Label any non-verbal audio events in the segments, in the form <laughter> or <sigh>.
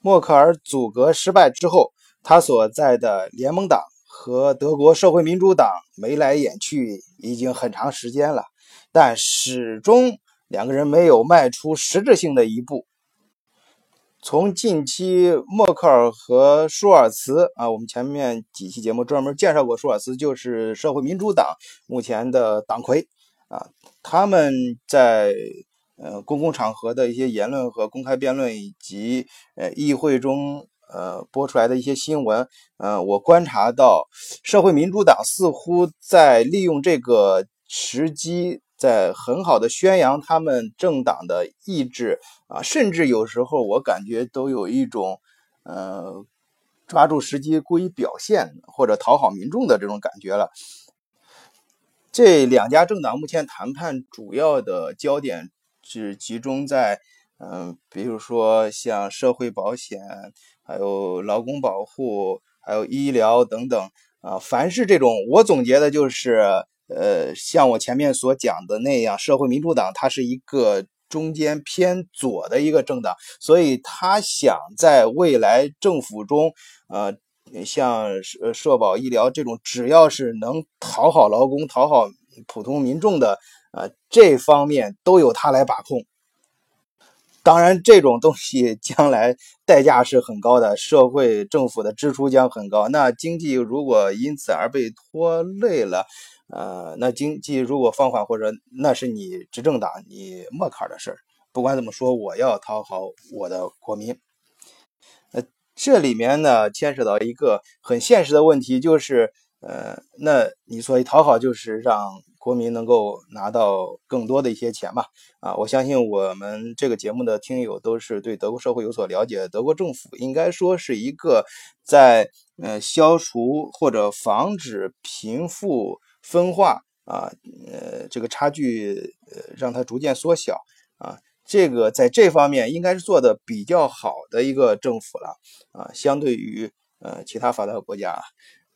默克尔阻隔失败之后，他所在的联盟党和德国社会民主党眉来眼去已经很长时间了，但始终两个人没有迈出实质性的一步。从近期默克尔和舒尔茨啊，我们前面几期节目专门介绍过，舒尔茨就是社会民主党目前的党魁啊，他们在呃公共场合的一些言论和公开辩论，以及呃议会中呃播出来的一些新闻，呃，我观察到社会民主党似乎在利用这个时机。在很好的宣扬他们政党的意志啊，甚至有时候我感觉都有一种，呃，抓住时机故意表现或者讨好民众的这种感觉了。这两家政党目前谈判主要的焦点是集中在，嗯，比如说像社会保险、还有劳工保护、还有医疗等等啊，凡是这种，我总结的就是。呃，像我前面所讲的那样，社会民主党它是一个中间偏左的一个政党，所以他想在未来政府中，呃，像社社保、医疗这种，只要是能讨好劳工、讨好普通民众的，呃，这方面都由他来把控。当然，这种东西 <laughs> 将来代价是很高的，社会政府的支出将很高，那经济如果因此而被拖累了。呃，那经济如果放缓，或者那是你执政党你默克尔的事儿。不管怎么说，我要讨好我的国民。呃，这里面呢牵扯到一个很现实的问题，就是呃，那你所谓讨好，就是让国民能够拿到更多的一些钱吧？啊，我相信我们这个节目的听友都是对德国社会有所了解，德国政府应该说是一个在呃消除或者防止贫富。分化啊，呃，这个差距呃，让它逐渐缩小啊，这个在这方面应该是做的比较好的一个政府了啊，相对于呃其他发达国家，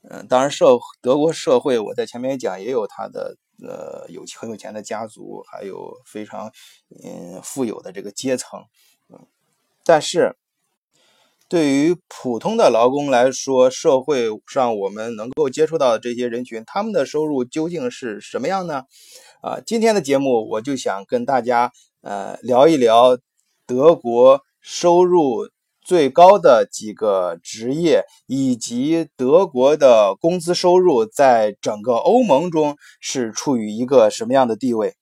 嗯，当然社德国社会我在前面也讲也有它的呃有很有钱的家族，还有非常嗯富有的这个阶层，嗯，但是。对于普通的劳工来说，社会上我们能够接触到的这些人群，他们的收入究竟是什么样呢？啊，今天的节目我就想跟大家呃聊一聊德国收入最高的几个职业，以及德国的工资收入在整个欧盟中是处于一个什么样的地位。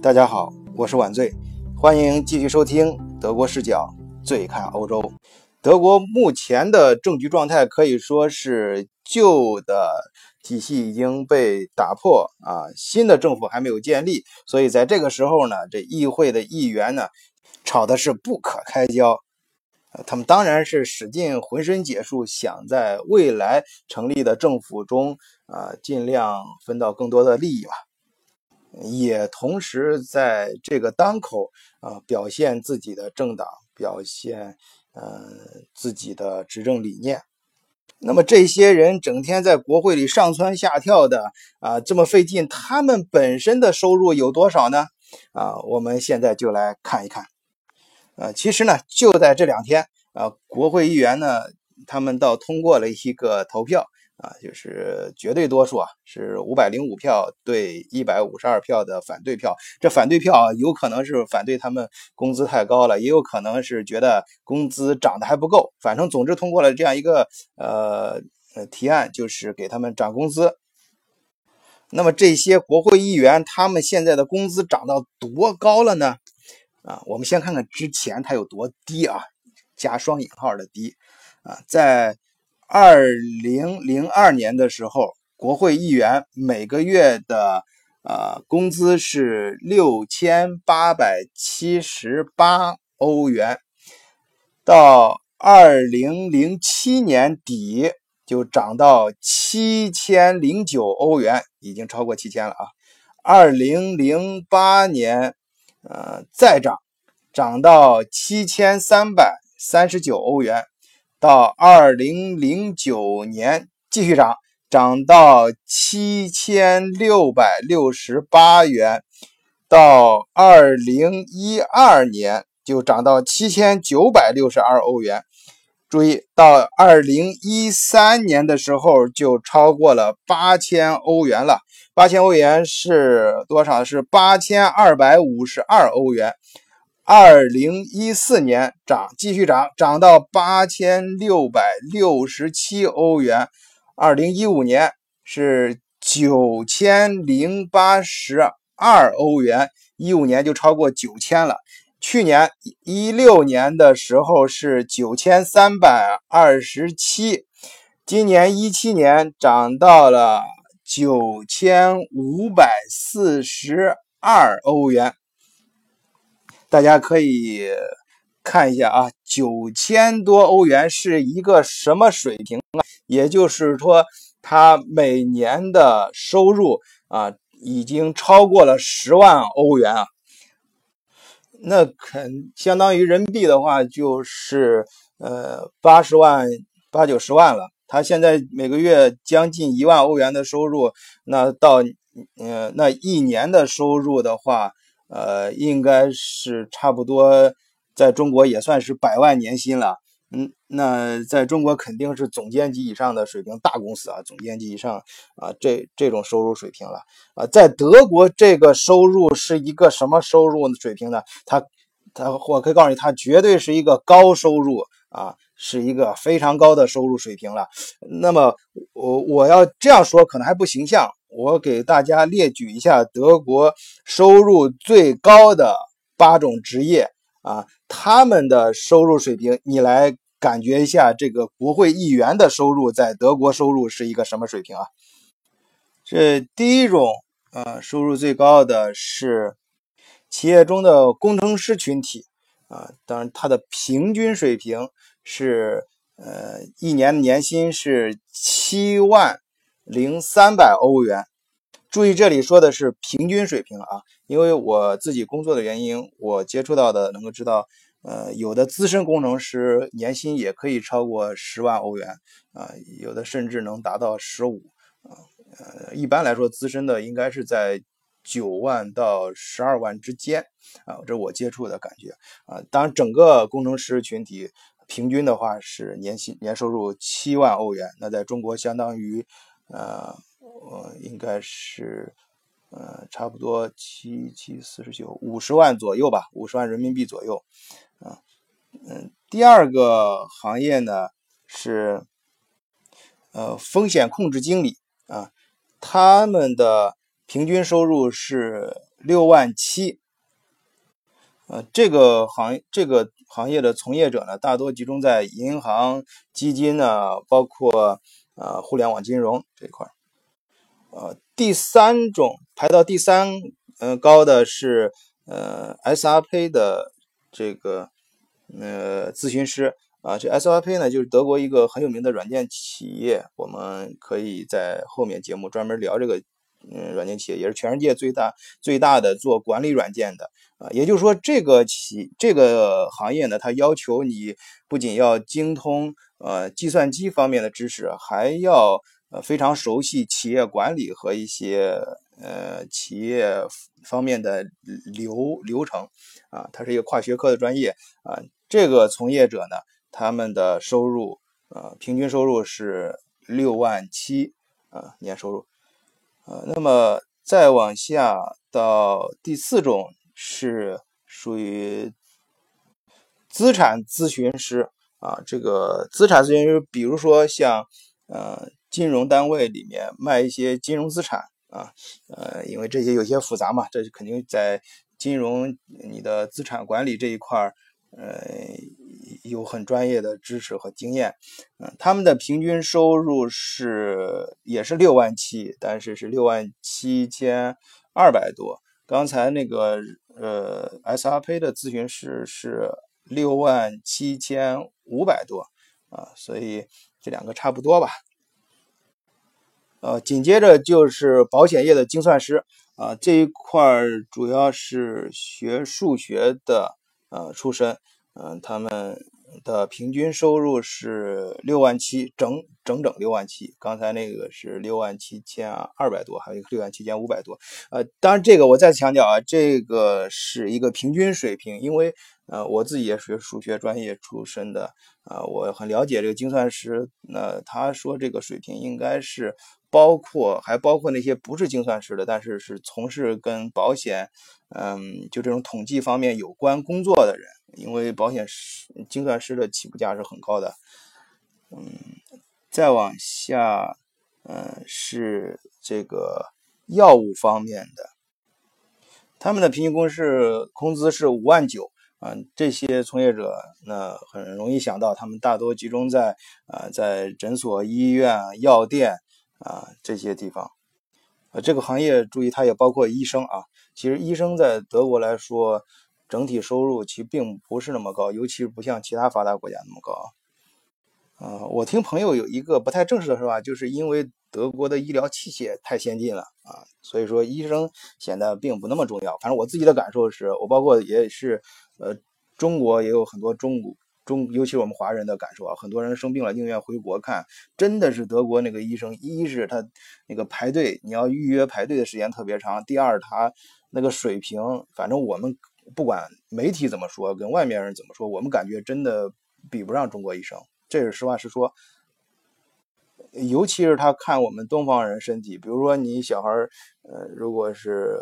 大家好，我是晚醉。欢迎继续收听德国视角，最看欧洲。德国目前的政局状态可以说是旧的体系已经被打破啊，新的政府还没有建立，所以在这个时候呢，这议会的议员呢吵的是不可开交。他们当然是使尽浑身解数，想在未来成立的政府中啊，尽量分到更多的利益嘛。也同时在这个当口啊，表现自己的政党，表现呃自己的执政理念。那么这些人整天在国会里上蹿下跳的啊，这么费劲，他们本身的收入有多少呢？啊，我们现在就来看一看。呃，其实呢，就在这两天啊，国会议员呢，他们倒通过了一个投票。啊，就是绝对多数啊，是五百零五票对一百五十二票的反对票。这反对票啊，有可能是反对他们工资太高了，也有可能是觉得工资涨得还不够。反正总之通过了这样一个呃呃提案，就是给他们涨工资。那么这些国会议员他们现在的工资涨到多高了呢？啊，我们先看看之前他有多低啊，加双引号的低啊，在。二零零二年的时候，国会议员每个月的呃工资是六千八百七十八欧元，到二零零七年底就涨到七千零九欧元，已经超过七千了啊！二零零八年呃再涨，涨到七千三百三十九欧元。到二零零九年继续涨，涨到七千六百六十八元，到二零一二年就涨到七千九百六十二欧元。注意到二零一三年的时候就超过了八千欧元了。八千欧元是多少？是八千二百五十二欧元。二零一四年涨，继续涨，涨到八千六百六十七欧元。二零一五年是九千零八十二欧元，一五年就超过九千了。去年一六年的时候是九千三百二十七，今年一七年涨到了九千五百四十二欧元。大家可以看一下啊，九千多欧元是一个什么水平啊？也就是说，他每年的收入啊，已经超过了十万欧元啊。那肯相当于人民币的话，就是呃八十万八九十万了。他现在每个月将近一万欧元的收入，那到呃那一年的收入的话。呃，应该是差不多，在中国也算是百万年薪了。嗯，那在中国肯定是总监级以上的水平，大公司啊，总监级以上啊，这这种收入水平了啊。在德国，这个收入是一个什么收入水平呢？他他，我可以告诉你，他绝对是一个高收入啊，是一个非常高的收入水平了。那么，我我要这样说，可能还不形象。我给大家列举一下德国收入最高的八种职业啊，他们的收入水平，你来感觉一下，这个国会议员的收入在德国收入是一个什么水平啊？这第一种，呃，收入最高的是企业中的工程师群体啊，当然，他的平均水平是，呃，一年的年薪是七万。零三百欧元，注意这里说的是平均水平啊，因为我自己工作的原因，我接触到的能够知道，呃，有的资深工程师年薪也可以超过十万欧元啊，有的甚至能达到十五啊，呃，一般来说，资深的应该是在九万到十二万之间啊，这我接触的感觉啊，当然整个工程师群体平均的话是年薪年收入七万欧元，那在中国相当于。呃，我应该是，呃，差不多七七四十九五十万左右吧，五十万人民币左右。啊，嗯，第二个行业呢是，呃，风险控制经理啊，他们的平均收入是六万七。呃，这个行这个行业的从业者呢，大多集中在银行、基金呢，包括。啊，互联网金融这一块儿，呃，第三种排到第三，嗯，高的是呃，SRP 的这个呃咨询师。啊，这 SRP 呢就是德国一个很有名的软件企业，我们可以在后面节目专门聊这个嗯软件企业，也是全世界最大最大的做管理软件的啊，也就是说这个企这个行业呢，它要求你不仅要精通。呃，计算机方面的知识还要呃非常熟悉企业管理和一些呃企业方面的流流程啊，它是一个跨学科的专业啊。这个从业者呢，他们的收入呃平均收入是六万七啊年收入呃。那么再往下到第四种是属于资产咨询师。啊，这个资产咨询师，比如说像，呃，金融单位里面卖一些金融资产啊，呃，因为这些有些复杂嘛，这肯定在金融你的资产管理这一块儿，呃，有很专业的知识和经验。嗯，他们的平均收入是也是六万七，但是是六万七千二百多。刚才那个呃，SRP 的咨询师是。六万七千五百多啊，所以这两个差不多吧。呃，紧接着就是保险业的精算师啊，这一块主要是学数学的呃出身，嗯，他们的平均收入是六万七，整整整六万七。刚才那个是六万七千二百多，还有一个六万七千五百多。呃，当然这个我再次强调啊，这个是一个平均水平，因为呃我自己也是数学专业出身的啊，我很了解这个精算师。那他说这个水平应该是包括还包括那些不是精算师的，但是是从事跟保险，嗯，就这种统计方面有关工作的人。因为保险师、精算师的起步价是很高的，嗯，再往下，嗯，是这个药物方面的，他们的平均工是工资是五万九，嗯，这些从业者那很容易想到，他们大多集中在啊，在诊所、医院、药店啊这些地方，呃，这个行业注意，它也包括医生啊。其实医生在德国来说。整体收入其实并不是那么高，尤其是不像其他发达国家那么高。啊，我听朋友有一个不太正式的说法，就是因为德国的医疗器械太先进了啊，所以说医生显得并不那么重要。反正我自己的感受是，我包括也是，呃，中国也有很多中中，尤其是我们华人的感受啊，很多人生病了宁愿回国看，真的是德国那个医生，一是他那个排队，你要预约排队的时间特别长；第二，他那个水平，反正我们。不管媒体怎么说，跟外面人怎么说，我们感觉真的比不上中国医生，这是实话实说。尤其是他看我们东方人身体，比如说你小孩儿呃，如果是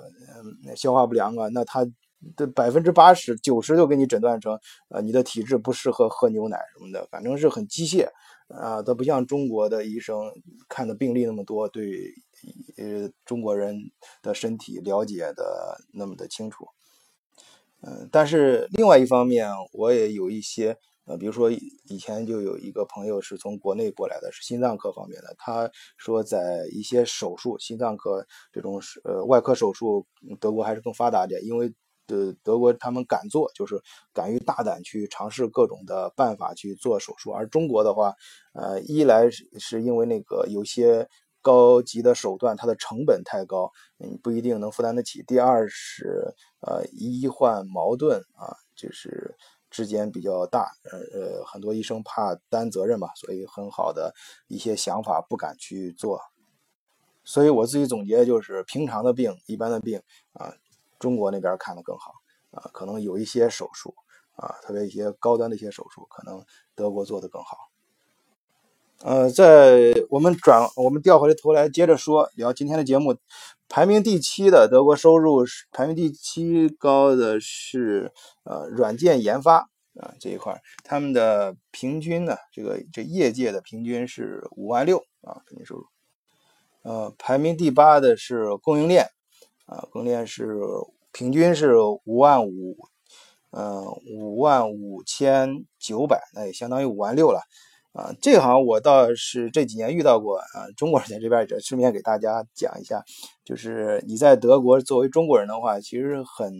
嗯消化不良啊，那他的百分之八十九十就给你诊断成呃你的体质不适合喝牛奶什么的，反正是很机械啊。他不像中国的医生看的病例那么多，对呃中国人的身体了解的那么的清楚。嗯，但是另外一方面，我也有一些呃，比如说以前就有一个朋友是从国内过来的，是心脏科方面的。他说，在一些手术，心脏科这种是呃外科手术，德国还是更发达点，因为德德国他们敢做，就是敢于大胆去尝试各种的办法去做手术。而中国的话，呃，一来是因为那个有些。高级的手段，它的成本太高，你不一定能负担得起。第二是，呃，医患矛盾啊，就是之间比较大，呃呃，很多医生怕担责任嘛，所以很好的一些想法不敢去做。所以我自己总结就是，平常的病、一般的病啊，中国那边看的更好啊，可能有一些手术啊，特别一些高端的一些手术，可能德国做的更好。呃，在我们转我们调回来头来接着说聊今天的节目，排名第七的德国收入排名第七高的是呃软件研发啊这一块，他们的平均呢这个这业界的平均是五万六啊平均收入，呃排名第八的是供应链啊供应链是平均是五万五，嗯五万五千九百，那也相当于五万六了。啊，这行我倒是这几年遇到过啊。中国人在这边也顺便给大家讲一下，就是你在德国作为中国人的话，其实很，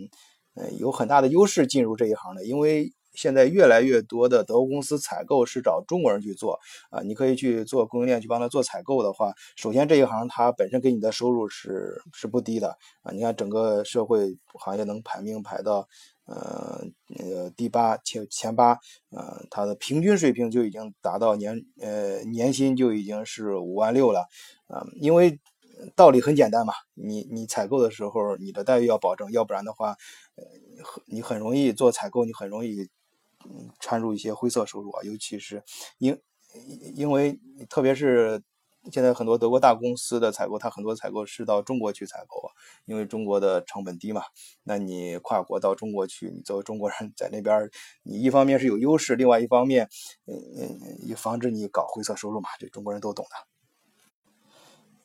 呃，有很大的优势进入这一行的，因为现在越来越多的德国公司采购是找中国人去做啊。你可以去做供应链去帮他做采购的话，首先这一行它本身给你的收入是是不低的啊。你看整个社会行业能排名排到。呃，那个第八前前八，呃，它的平均水平就已经达到年呃年薪就已经是五万六了，啊，因为道理很简单嘛，你你采购的时候你的待遇要保证，要不然的话，呃，你很容易做采购，你很容易掺入一些灰色收入啊，尤其是因因为特别是。现在很多德国大公司的采购，它很多采购是到中国去采购啊，因为中国的成本低嘛。那你跨国到中国去，你作为中国人在那边，你一方面是有优势，另外一方面，嗯嗯，也防止你搞灰色收入嘛，这中国人都懂的。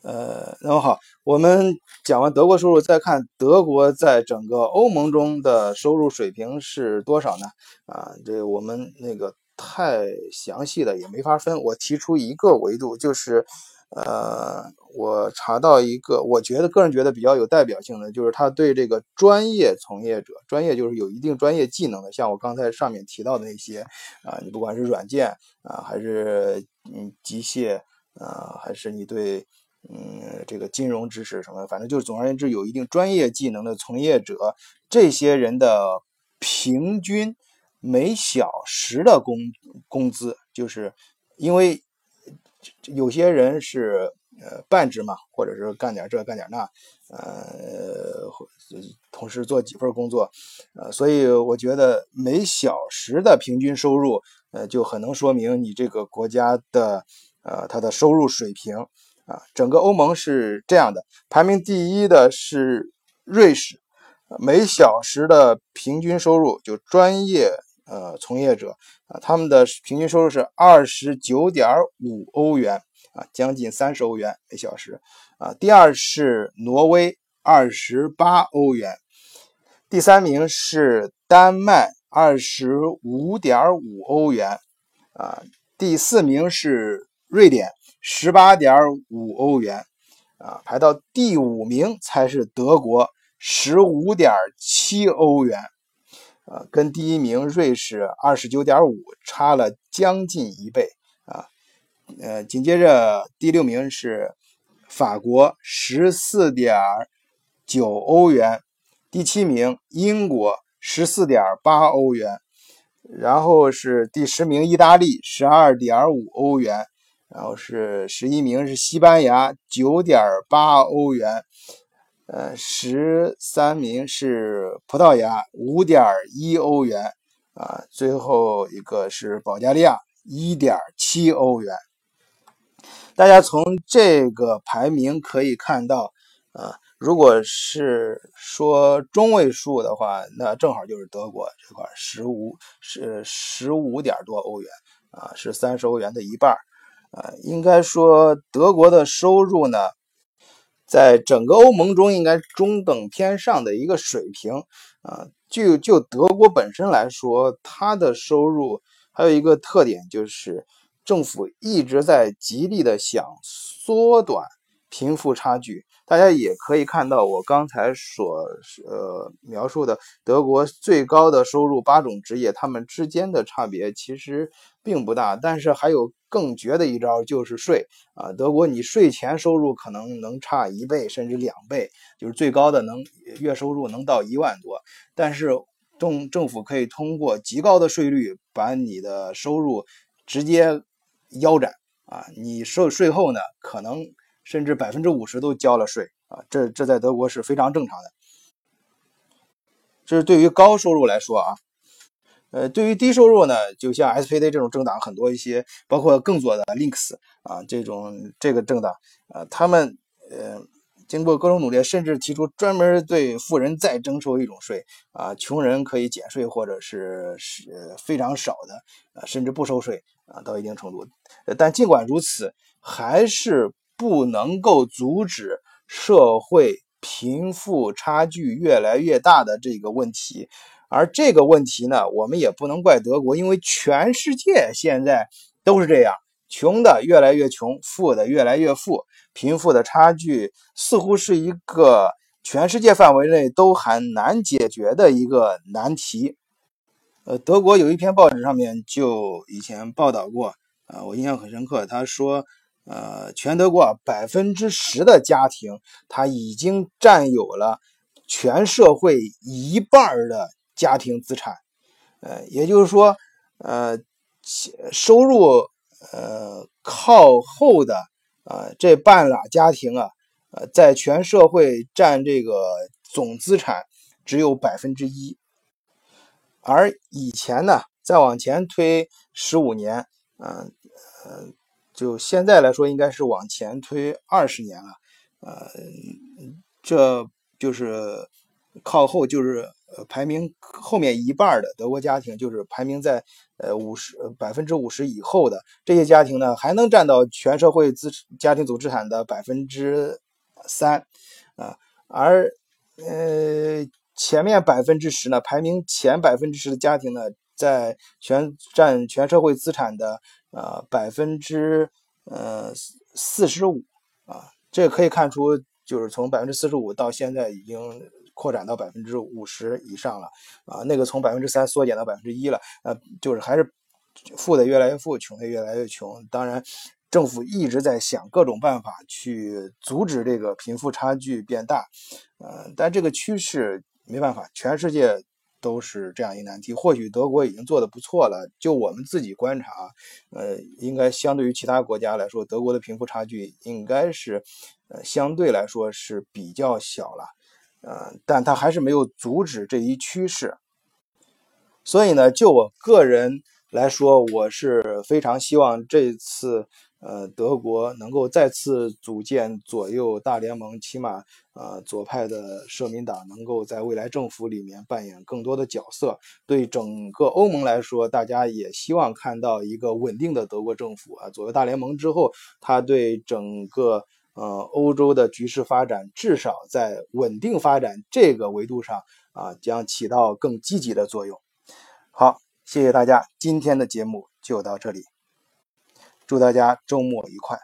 呃，那么好，我们讲完德国收入，再看德国在整个欧盟中的收入水平是多少呢？啊，这我们那个。太详细的也没法分，我提出一个维度，就是，呃，我查到一个，我觉得个人觉得比较有代表性的，就是他对这个专业从业者，专业就是有一定专业技能的，像我刚才上面提到的那些，啊，你不管是软件啊，还是嗯机械啊，还是你对嗯这个金融知识什么，反正就是总而言之有一定专业技能的从业者，这些人的平均。每小时的工工资，就是因为有些人是呃半职嘛，或者是干点这干点那，呃，同时做几份工作，呃，所以我觉得每小时的平均收入，呃，就很能说明你这个国家的呃它的收入水平啊。整个欧盟是这样的，排名第一的是瑞士，每小时的平均收入就专业。呃，从业者啊，他们的平均收入是二十九点五欧元啊，将近三十欧元每小时啊。第二是挪威，二十八欧元。第三名是丹麦，二十五点五欧元啊。第四名是瑞典，十八点五欧元啊。排到第五名才是德国，十五点七欧元。呃，跟第一名瑞士二十九点五差了将近一倍啊。呃，紧接着第六名是法国十四点九欧元，第七名英国十四点八欧元，然后是第十名意大利十二点五欧元，然后是十一名是西班牙九点八欧元。呃，十三名是葡萄牙，五点一欧元啊，最后一个是保加利亚，一点七欧元。大家从这个排名可以看到，啊，如果是说中位数的话，那正好就是德国这块十五是十五点多欧元啊，是三十欧元的一半啊。应该说德国的收入呢。在整个欧盟中，应该中等偏上的一个水平啊。就就德国本身来说，它的收入还有一个特点，就是政府一直在极力的想缩短贫富差距。大家也可以看到，我刚才所呃描述的德国最高的收入八种职业，他们之间的差别其实并不大。但是还有更绝的一招，就是税啊！德国你税前收入可能能差一倍甚至两倍，就是最高的能月收入能到一万多，但是政政府可以通过极高的税率把你的收入直接腰斩啊！你税税后呢，可能。甚至百分之五十都交了税啊，这这在德国是非常正常的。这是对于高收入来说啊，呃，对于低收入呢，就像 SPD 这种政党很多一些，包括更左的 Links 啊这种这个政党啊，他们呃经过各种努力，甚至提出专门对富人再征收一种税啊，穷人可以减税或者是是非常少的啊，甚至不收税啊，到一定程度。但尽管如此，还是。不能够阻止社会贫富差距越来越大的这个问题，而这个问题呢，我们也不能怪德国，因为全世界现在都是这样，穷的越来越穷，富的越来越富，贫富的差距似乎是一个全世界范围内都很难解决的一个难题。呃，德国有一篇报纸上面就以前报道过，啊，我印象很深刻，他说。呃，全德国百分之十的家庭，他已经占有了全社会一半的家庭资产。呃，也就是说，呃，收入呃靠后的啊这半拉家庭啊，呃，在全社会占这个总资产只有百分之一。而以前呢，再往前推十五年，嗯嗯。就现在来说，应该是往前推二十年了，呃，这就是靠后，就是排名后面一半的德国家庭，就是排名在呃五十百分之五十以后的这些家庭呢，还能占到全社会资家庭总资产的百分之三啊，而呃前面百分之十呢，排名前百分之十的家庭呢，在全占全社会资产的。呃，百分之呃四十五啊，这可以看出，就是从百分之四十五到现在已经扩展到百分之五十以上了啊。那个从百分之三缩减到百分之一了，呃，就是还是富的越来越富，穷的越来越穷。当然，政府一直在想各种办法去阻止这个贫富差距变大，呃，但这个趋势没办法，全世界都是这样一难题。或许德国已经做得不错了，就我们自己观察，呃，应该相对于其他国家来说，德国的贫富差距应该是，呃，相对来说是比较小了，呃，但它还是没有阻止这一趋势。所以呢，就我个人来说，我是非常希望这次。呃，德国能够再次组建左右大联盟，起码呃，左派的社民党能够在未来政府里面扮演更多的角色。对整个欧盟来说，大家也希望看到一个稳定的德国政府啊。左右大联盟之后，它对整个呃欧洲的局势发展，至少在稳定发展这个维度上啊，将起到更积极的作用。好，谢谢大家，今天的节目就到这里。祝大家周末愉快！